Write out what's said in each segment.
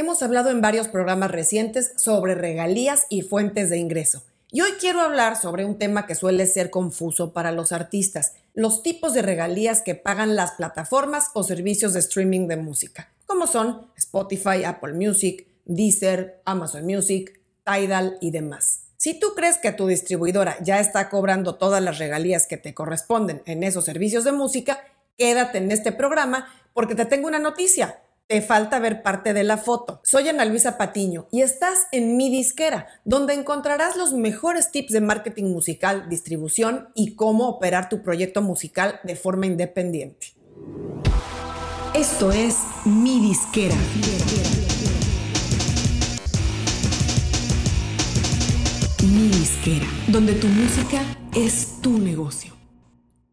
Hemos hablado en varios programas recientes sobre regalías y fuentes de ingreso. Y hoy quiero hablar sobre un tema que suele ser confuso para los artistas, los tipos de regalías que pagan las plataformas o servicios de streaming de música, como son Spotify, Apple Music, Deezer, Amazon Music, Tidal y demás. Si tú crees que tu distribuidora ya está cobrando todas las regalías que te corresponden en esos servicios de música, quédate en este programa porque te tengo una noticia te falta ver parte de la foto. Soy Ana Luisa Patiño y estás en mi disquera, donde encontrarás los mejores tips de marketing musical, distribución y cómo operar tu proyecto musical de forma independiente. Esto es mi disquera. Mi disquera, donde tu música es tu negocio.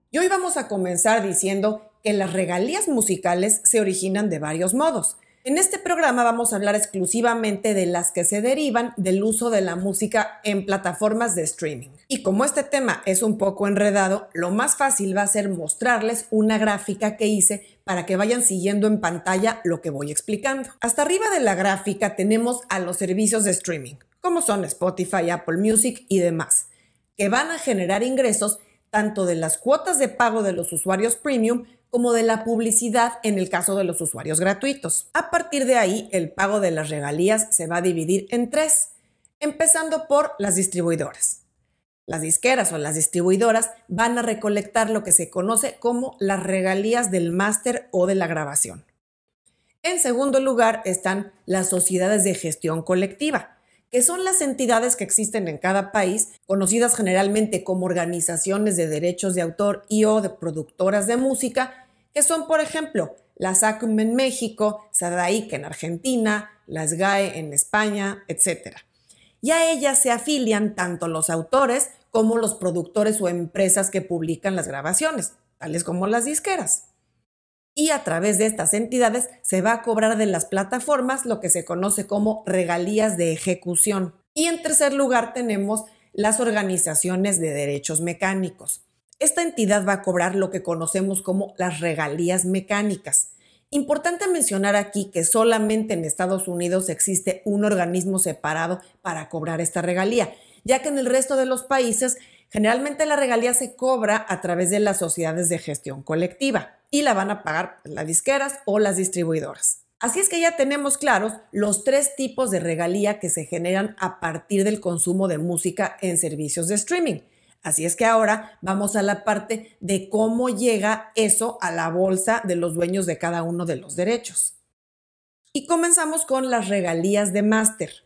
Y hoy vamos a comenzar diciendo que las regalías musicales se originan de varios modos. En este programa vamos a hablar exclusivamente de las que se derivan del uso de la música en plataformas de streaming. Y como este tema es un poco enredado, lo más fácil va a ser mostrarles una gráfica que hice para que vayan siguiendo en pantalla lo que voy explicando. Hasta arriba de la gráfica tenemos a los servicios de streaming, como son Spotify, Apple Music y demás, que van a generar ingresos tanto de las cuotas de pago de los usuarios premium como de la publicidad en el caso de los usuarios gratuitos. A partir de ahí, el pago de las regalías se va a dividir en tres, empezando por las distribuidoras. Las disqueras o las distribuidoras van a recolectar lo que se conoce como las regalías del máster o de la grabación. En segundo lugar están las sociedades de gestión colectiva, que son las entidades que existen en cada país, conocidas generalmente como organizaciones de derechos de autor y o de productoras de música, que son, por ejemplo, la SACUM en México, SADAIC en Argentina, las GAE en España, etc. Y a ellas se afilian tanto los autores como los productores o empresas que publican las grabaciones, tales como las disqueras. Y a través de estas entidades se va a cobrar de las plataformas lo que se conoce como regalías de ejecución. Y en tercer lugar tenemos las organizaciones de derechos mecánicos. Esta entidad va a cobrar lo que conocemos como las regalías mecánicas. Importante mencionar aquí que solamente en Estados Unidos existe un organismo separado para cobrar esta regalía, ya que en el resto de los países generalmente la regalía se cobra a través de las sociedades de gestión colectiva y la van a pagar las disqueras o las distribuidoras. Así es que ya tenemos claros los tres tipos de regalía que se generan a partir del consumo de música en servicios de streaming. Así es que ahora vamos a la parte de cómo llega eso a la bolsa de los dueños de cada uno de los derechos. Y comenzamos con las regalías de máster.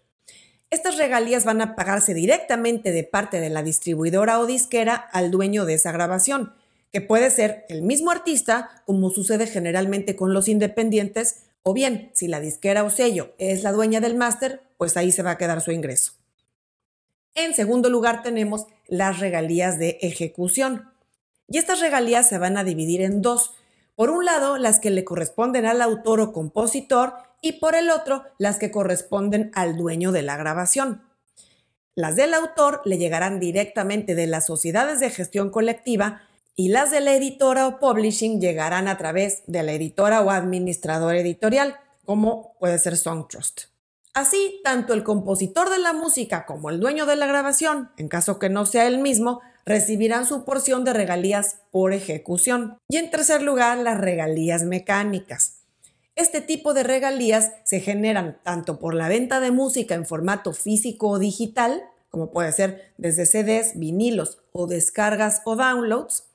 Estas regalías van a pagarse directamente de parte de la distribuidora o disquera al dueño de esa grabación, que puede ser el mismo artista, como sucede generalmente con los independientes, o bien, si la disquera o sello es la dueña del máster, pues ahí se va a quedar su ingreso. En segundo lugar tenemos las regalías de ejecución. Y estas regalías se van a dividir en dos. Por un lado, las que le corresponden al autor o compositor y por el otro, las que corresponden al dueño de la grabación. Las del autor le llegarán directamente de las sociedades de gestión colectiva y las de la editora o publishing llegarán a través de la editora o administrador editorial, como puede ser Songtrust. Así, tanto el compositor de la música como el dueño de la grabación, en caso que no sea el mismo, recibirán su porción de regalías por ejecución. Y en tercer lugar, las regalías mecánicas. Este tipo de regalías se generan tanto por la venta de música en formato físico o digital, como puede ser desde CDs, vinilos o descargas o downloads,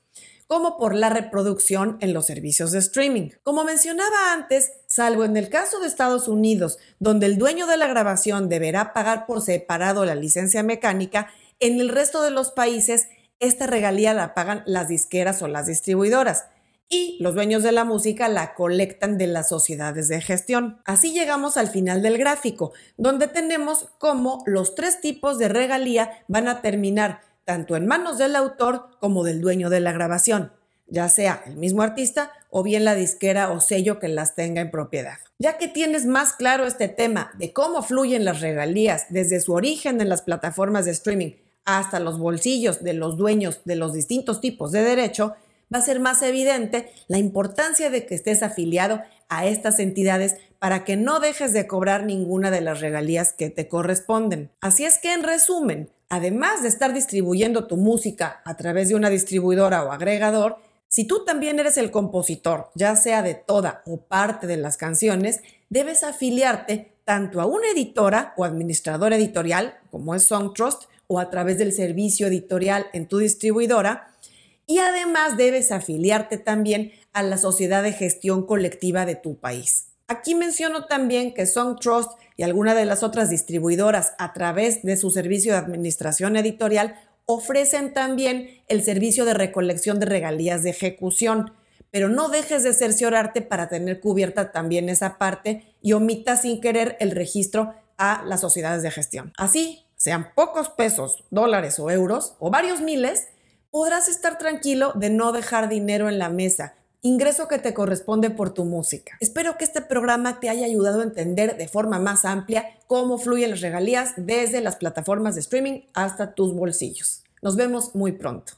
como por la reproducción en los servicios de streaming. Como mencionaba antes, salvo en el caso de Estados Unidos, donde el dueño de la grabación deberá pagar por separado la licencia mecánica, en el resto de los países esta regalía la pagan las disqueras o las distribuidoras y los dueños de la música la colectan de las sociedades de gestión. Así llegamos al final del gráfico, donde tenemos cómo los tres tipos de regalía van a terminar tanto en manos del autor como del dueño de la grabación, ya sea el mismo artista o bien la disquera o sello que las tenga en propiedad. Ya que tienes más claro este tema de cómo fluyen las regalías desde su origen en las plataformas de streaming hasta los bolsillos de los dueños de los distintos tipos de derecho, va a ser más evidente la importancia de que estés afiliado a estas entidades para que no dejes de cobrar ninguna de las regalías que te corresponden. Así es que, en resumen, además de estar distribuyendo tu música a través de una distribuidora o agregador, si tú también eres el compositor, ya sea de toda o parte de las canciones, debes afiliarte tanto a una editora o administrador editorial, como es Songtrust, o a través del servicio editorial en tu distribuidora, y además debes afiliarte también a la sociedad de gestión colectiva de tu país. Aquí menciono también que Songtrust y alguna de las otras distribuidoras a través de su servicio de administración editorial ofrecen también el servicio de recolección de regalías de ejecución, pero no dejes de cerciorarte para tener cubierta también esa parte y omita sin querer el registro a las sociedades de gestión. Así, sean pocos pesos, dólares o euros, o varios miles, podrás estar tranquilo de no dejar dinero en la mesa, ingreso que te corresponde por tu música. Espero que este programa te haya ayudado a entender de forma más amplia cómo fluyen las regalías desde las plataformas de streaming hasta tus bolsillos. Nos vemos muy pronto.